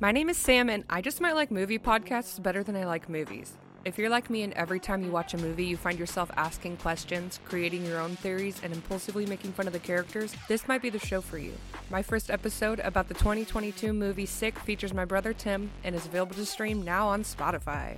My name is Sam, and I just might like movie podcasts better than I like movies. If you're like me and every time you watch a movie you find yourself asking questions, creating your own theories, and impulsively making fun of the characters, this might be the show for you. My first episode about the 2022 movie Sick features my brother Tim and is available to stream now on Spotify.